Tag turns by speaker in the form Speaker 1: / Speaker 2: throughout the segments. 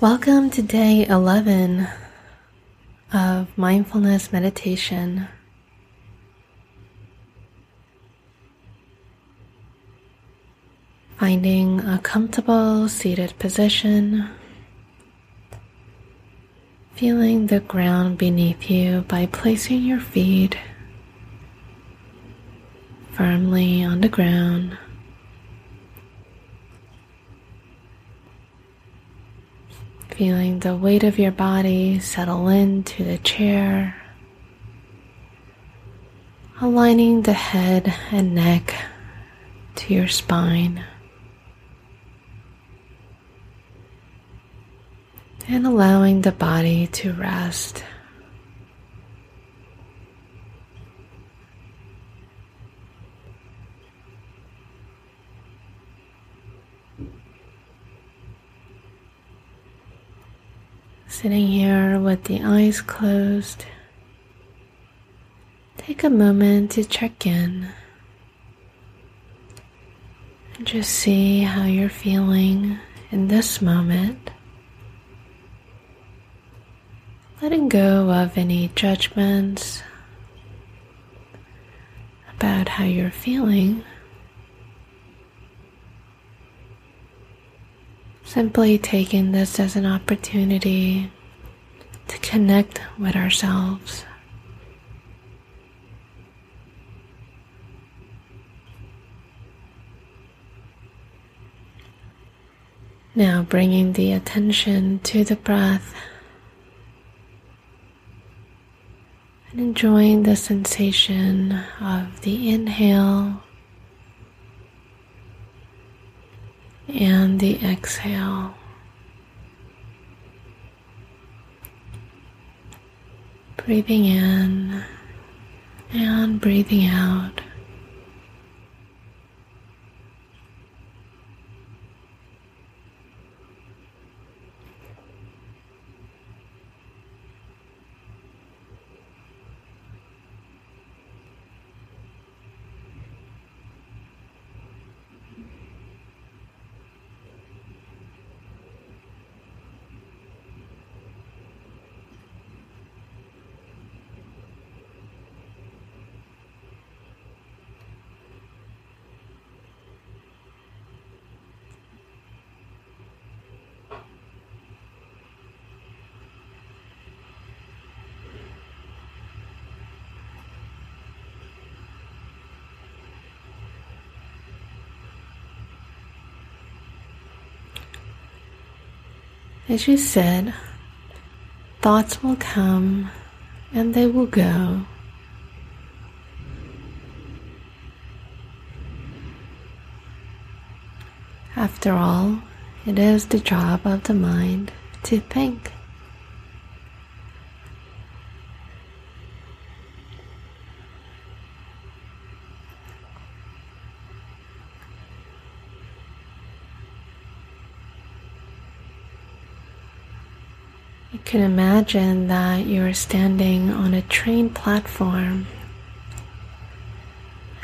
Speaker 1: Welcome to day 11 of mindfulness meditation. Finding a comfortable seated position. Feeling the ground beneath you by placing your feet firmly on the ground. Feeling the weight of your body settle into the chair, aligning the head and neck to your spine. and allowing the body to rest. Sitting here with the eyes closed, take a moment to check in and just see how you're feeling in this moment. letting go of any judgments about how you're feeling. Simply taking this as an opportunity to connect with ourselves. Now bringing the attention to the breath. and enjoying the sensation of the inhale and the exhale. Breathing in and breathing out. As you said, thoughts will come and they will go. After all, it is the job of the mind to think. You can imagine that you're standing on a train platform.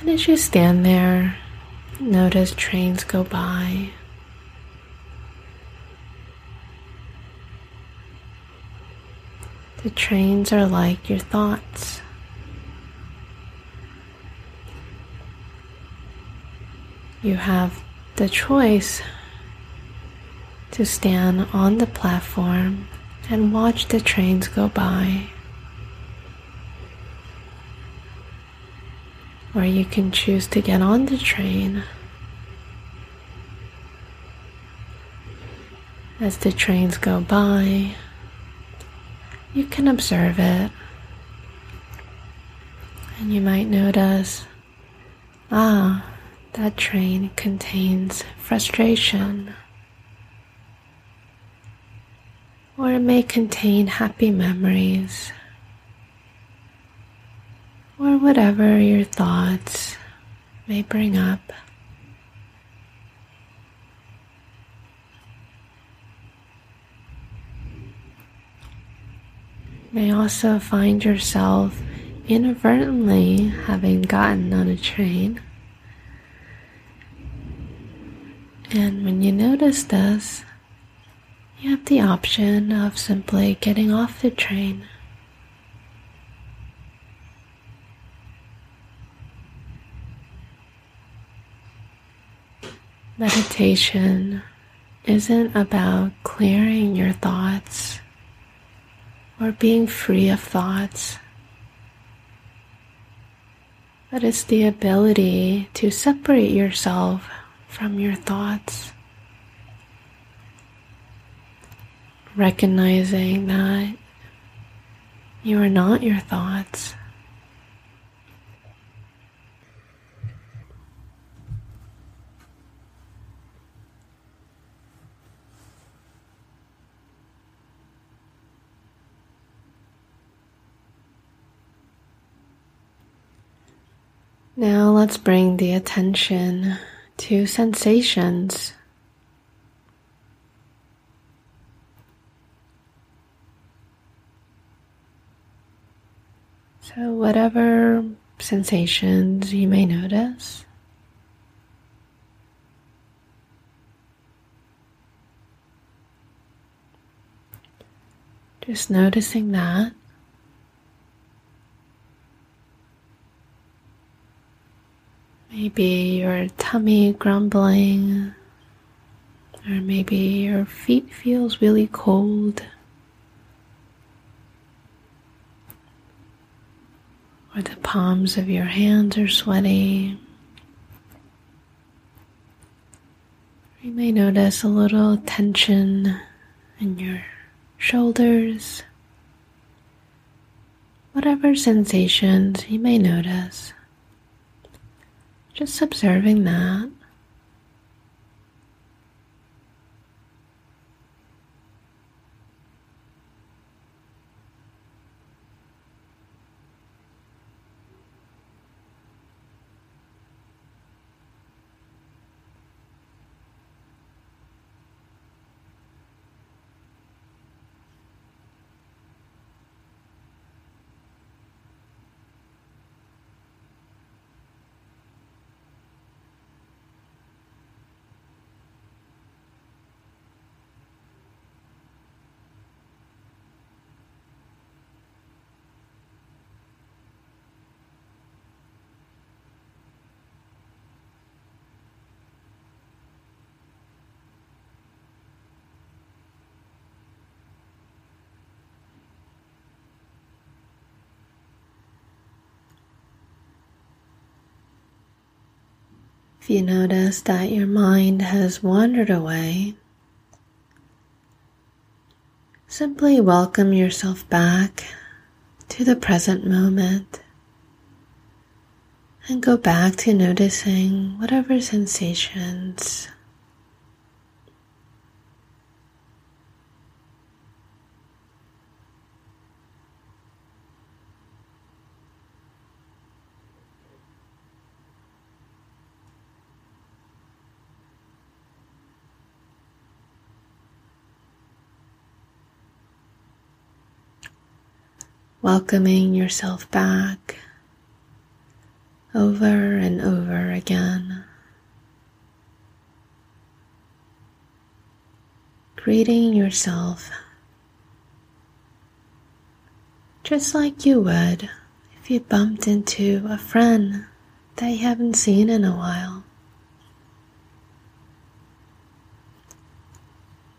Speaker 1: And as you stand there, notice trains go by. The trains are like your thoughts. You have the choice to stand on the platform and watch the trains go by. Or you can choose to get on the train. As the trains go by, you can observe it. And you might notice ah, that train contains frustration. Or it may contain happy memories, or whatever your thoughts may bring up. You may also find yourself inadvertently having gotten on a train. And when you notice this, you have the option of simply getting off the train. Meditation isn't about clearing your thoughts or being free of thoughts, but it's the ability to separate yourself from your thoughts. Recognizing that you are not your thoughts. Now let's bring the attention to sensations. So, whatever sensations you may notice, just noticing that. Maybe your tummy grumbling, or maybe your feet feels really cold. Or the palms of your hands are sweaty. You may notice a little tension in your shoulders. Whatever sensations you may notice. Just observing that. If you notice that your mind has wandered away, simply welcome yourself back to the present moment and go back to noticing whatever sensations welcoming yourself back over and over again. Greeting yourself just like you would if you bumped into a friend that you haven't seen in a while.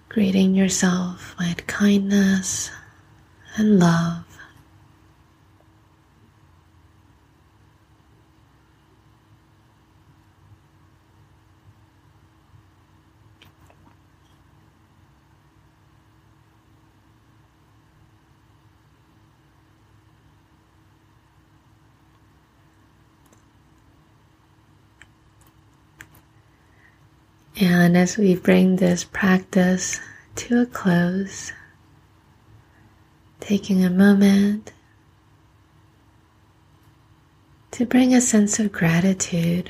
Speaker 1: Greeting yourself with kindness and love. And as we bring this practice to a close, taking a moment to bring a sense of gratitude.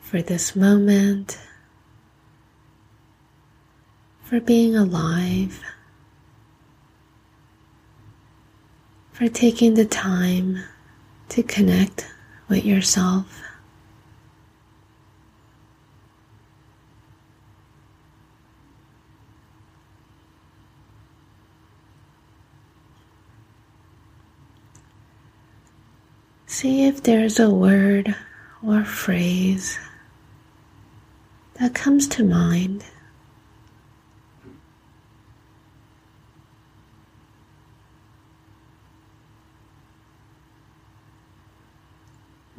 Speaker 1: For this moment, for being alive, for taking the time to connect with yourself. See if there's a word or phrase that comes to mind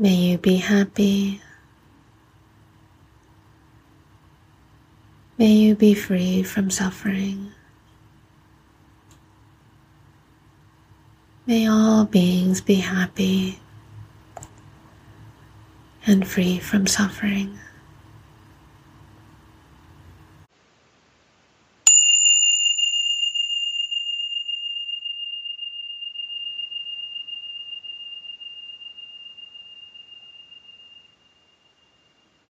Speaker 1: May you be happy. May you be free from suffering. May all beings be happy and free from suffering.